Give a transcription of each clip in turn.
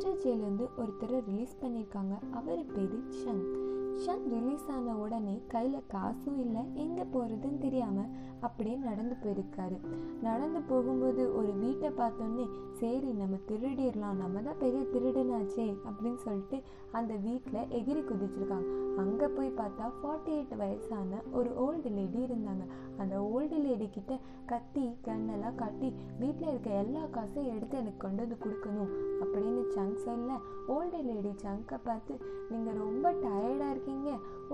Central ஜெயிலேருந்து ஒருத்தரை release பண்ணியிருக்காங்க. அவர் பேர் சங்க் ஷங் ரிலீஸ் ஆன உடனே கையில் காசும் இல்லை எங்கே போகிறதுன்னு தெரியாமல் அப்படியே நடந்து போயிருக்காரு. நடந்து போகும்போது ஒரு வீட்டை பார்த்தோன்னே சரி நம்ம திருடிடலாம். நம்ம தான் பெரிய திருடனாச்சே அப்படின்னு சொல்லிட்டு அந்த வீட்டில் எகிரி குதிச்சிருக்காங்க. அங்கே போய் பார்த்தா ஃபார்ட்டி எயிட் வயசான ஒரு ஓல்டு லேடி இருந்தாங்க. அந்த ஓல்டு லேடி கிட்ட கத்தி கண்ணெல்லாம் காட்டி வீட்டில் இருக்க எல்லா காசையும் எடுத்து எனக்கு கொண்டு வந்து கொடுக்கணும் அப்படின்னு சங்க் சொல்ல ஓல்டு லேடி சங்கை பார்த்து நீங்கள் ரொம்ப டயர்டாக இருக்கீங்க.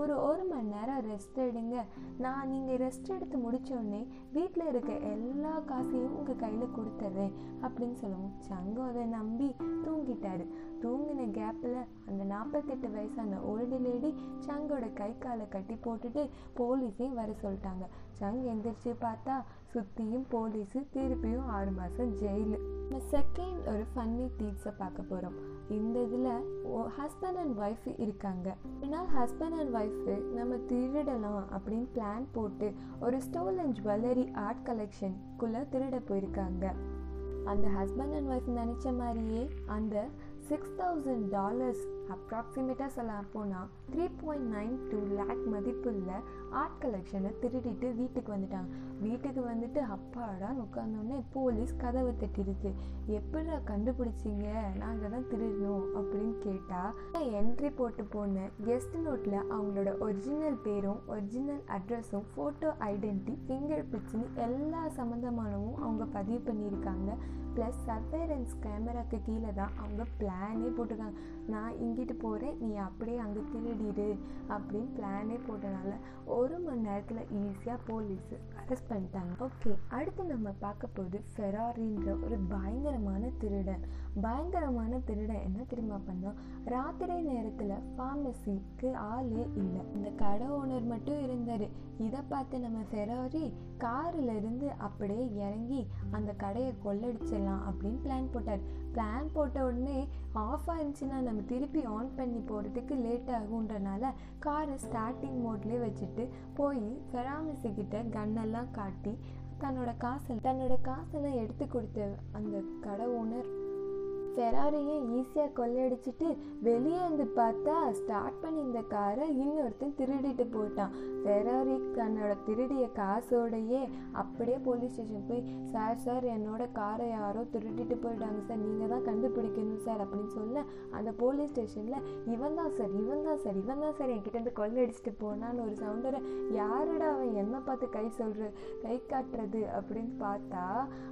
ஒரு ஒரு மணி நேரம் ரெஸ்ட் எடுங்க. நான் நீங்கள் ரெஸ்ட் எடுத்து முடித்தோடனே வீட்டில் இருக்க எல்லா காசையும் உங்கள் கையில் கொடுத்துட்றேன் அப்படின்னு சொல்லுவோம். சங்கு அதை நம்பி தூங்கிட்டாரு. தூங்கின கேப்பில் அந்த நாற்பத்தெட்டு வயசான ஓல்டு லேடி சங்கோட கை காலை கட்டி போட்டுட்டு போலீஸையும் வர சொல்லிட்டாங்க. சங் எந்திரிச்சு பார்த்தா சுற்றியும் போலீஸு திருப்பியும் ஆறு மாதம் ஜெயிலு நம்ம செகண்ட் ஒரு ஃபன்னி டீட்ஸை பார்க்க போகிறோம் இந்த இதில் ஹஸ்பண்ட் அண்ட் ஒய்ஃப் இருக்காங்க. ஒரு ஹஸ்பண்ட் அண்ட் ஒய்ஃபு நம்ம திருடலாம் அப்படின்னு பிளான் போட்டு ஒரு ஸ்டோல் அண்ட் ஜுவல்லரி ஆர்ட் கலெக்ஷனுக்குள்ளே திருட போயிருக்காங்க. அந்த ஹஸ்பண்ட் அண்ட் ஒய்ஃப் நினச்ச மாதிரியே அந்த சிக்ஸ் தௌசண்ட் டாலர்ஸ் அப்ராக்சிமேட்டாக சொல்ல போனால் three point nine two lakh மதிப்புள்ள ஆர்ட் கலெக்ஷனை திருடிட்டு வீட்டுக்கு வந்துட்டாங்க. வீட்டுக்கு வந்துட்டு அப்பாடா உட்காந்தோடனே போலீஸ் கதவை தட்டிடுது எப்படி கண்டுபிடிச்சிங்க? நாங்கள் தான் திருடினோம் அப்படின்னு கேட்டால் என்ட்ரி போட்டு போன கெஸ்ட் நோட்டில் அவங்களோட ஒரிஜினல் பேரும் ஒரிஜினல் அட்ரஸும் ஃபோட்டோ ஐடென்டி ஃபிங்கர் பிட்ஸ்னு எல்லா சம்மந்தமானவும் அவங்க பதிவு பண்ணியிருக்காங்க. ப்ளஸ் சர்வேலன்ஸ் கேமராக்கு கீழே தான் அவங்க பிளானே போட்டிருக்காங்க. நான் இங்கிட்டு போகிறேன் நீ அப்படியே அங்கே திருடிடு அப்படின்னு பிளானே போட்டனால ஒரு மணி நேரத்தில் ஈஸியாக போலீஸு அரெஸ்ட் பண்ணிட்டாங்க. ஓகே அடுத்து நம்ம பார்க்க போகுது ஃபெராரின்ற ஒரு பயங்கரமான திருடன். பயங்கரமான திருடன் என்ன தெரியுமா பண்ணோம்? ராத்திரி நேரத்தில் ஃபார்மசிக்கு ஆளே இல்லை. இந்த கடை ஓனர் மட்டும் இருந்தார். இதை பார்த்து நம்ம ஃபெராரி காரில் இருந்து அப்படியே இறங்கி அந்த கடையை கொள்ளடிச்சிடலாம் அப்படின்னு பிளான் போட்டார். பிளான் போட்ட உடனே ஆஃப் ஆயிருந்துச்சுன்னா நம்ம திருப்பி ஆன் பண்ணி போகிறதுக்கு லேட் ஆகுன்றனால காரை ஸ்டார்டிங் மோட்லேயே வச்சுட்டு போய் ஃபெராமசி கிட்ட கன்னெல்லாம் காட்டி தன்னோட காசை தன்னோட காசெல்லாம் எடுத்து கொடுத்த அந்த கடை ஓனர் ஃபெராரியை ஈஸியாக கொள்ளையடிச்சிட்டு வெளியே வந்து பார்த்தா ஸ்டார்ட் பண்ணி இந்த காரை இன்னொருத்தன் திருடிட்டு போயிட்டான். ஃபெராரி தன்னோட திருடிய காசோடையே அப்படியே போலீஸ் ஸ்டேஷன் போய் சார் சார் என்னோட காரை யாரோ திருடிட்டு போயிட்டாங்க சார் நீங்கள் தான் கண்டுபிடிக்கணும் சார் அப்படின்னு சொல்ல அந்த போலீஸ் ஸ்டேஷனில் இவன் தான் சார் இவன் தான் சார் இவன் தான் சார் என்கிட்ட இருந்து கொள்ளையடிச்சிட்டு போனான்னு ஒரு சவுண்டரை யாருடா அவன் என்ன பார்த்து கை சொல்கிற கை காட்டுறது? அப்படின்னு பார்த்தா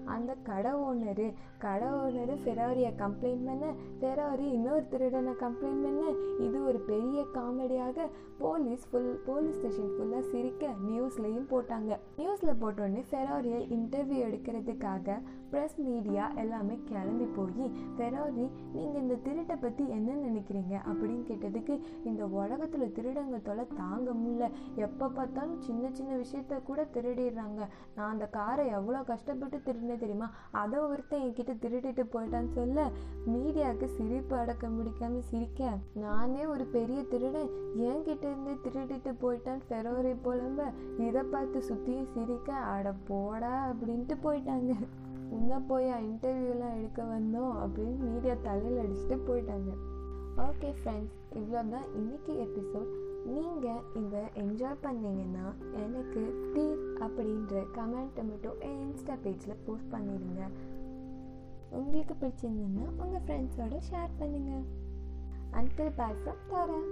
அந்த கடை ஓனரு கடை ஓனரு ஃபெராரியை கம்ப்ளைண்ட் பண்ண ஃபெராரி இன்னொரு திருடனை கம்ப்ளைண்ட் பண்ண இது ஒரு பெரிய காமெடியாக போலீஸ் ஃபுல் போலீஸ் ஸ்டேஷன் ஃபுல்லாக சிரிக்க நியூஸ்லேயும் போட்டாங்க. நியூஸில் போட்டோடனே ஃபெராரியை இன்டர்வியூ எடுக்கிறதுக்காக ப்ரெஸ் மீடியா எல்லாமே கிளம்பி போய் ஃபெராரி நீங்கள் இந்த திருட்டை பற்றி என்ன நினைக்கிறீங்க? அப்படின்னு கேட்டதுக்கு இந்த உலகத்தில் திருடங்க தொலை தாங்க முடியல. எப்போ பார்த்தாலும் சின்ன சின்ன விஷயத்த கூட திருடிடுறாங்க. நான் அந்த காரை எவ்வளோ கஷ்டப்பட்டு திருடினே தெரியுமா? அதை ஒருத்தன் என்கிட்ட திருடிட்டு போயிட்டான்னு சொல்ல மீடியாவுக்கு சிரிப்பு அடக்க முடிக்காமல் சிரிக்க. நானே ஒரு பெரிய திருடன். என்கிட்ட இருந்து திருடிட்டு போயிட்டான் ஃபெரோரி புலம்ப. இதை பார்த்து சுற்றியும் சிரிக்க அட போடா அப்படின்ட்டு போயிட்டாங்க. உன்னை போய் இன்டர்வியூலாம் எடுக்க வந்தோம் அப்படின்னு மீடியா தலையில் அடிச்சுட்டு போயிட்டாங்க. ஓகே ஃப்ரெண்ட்ஸ் இவ்வளோ தான் இன்னைக்கு எபிசோட் நீங்கள் இதை என்ஜாய் பண்ணீங்கன்னா எனக்கு டீர் அப்படின்ற கமெண்ட்டை மட்டும் என் இன்ஸ்டா பேஜில் போஸ்ட் பண்ணிடுங்க. உங்களுக்கு பிடிச்சிருந்ததுன்னா உங்கள் ஃப்ரெண்ட்ஸோட ஷேர் பண்ணுங்கள் அன்டில் பாய் தரேன்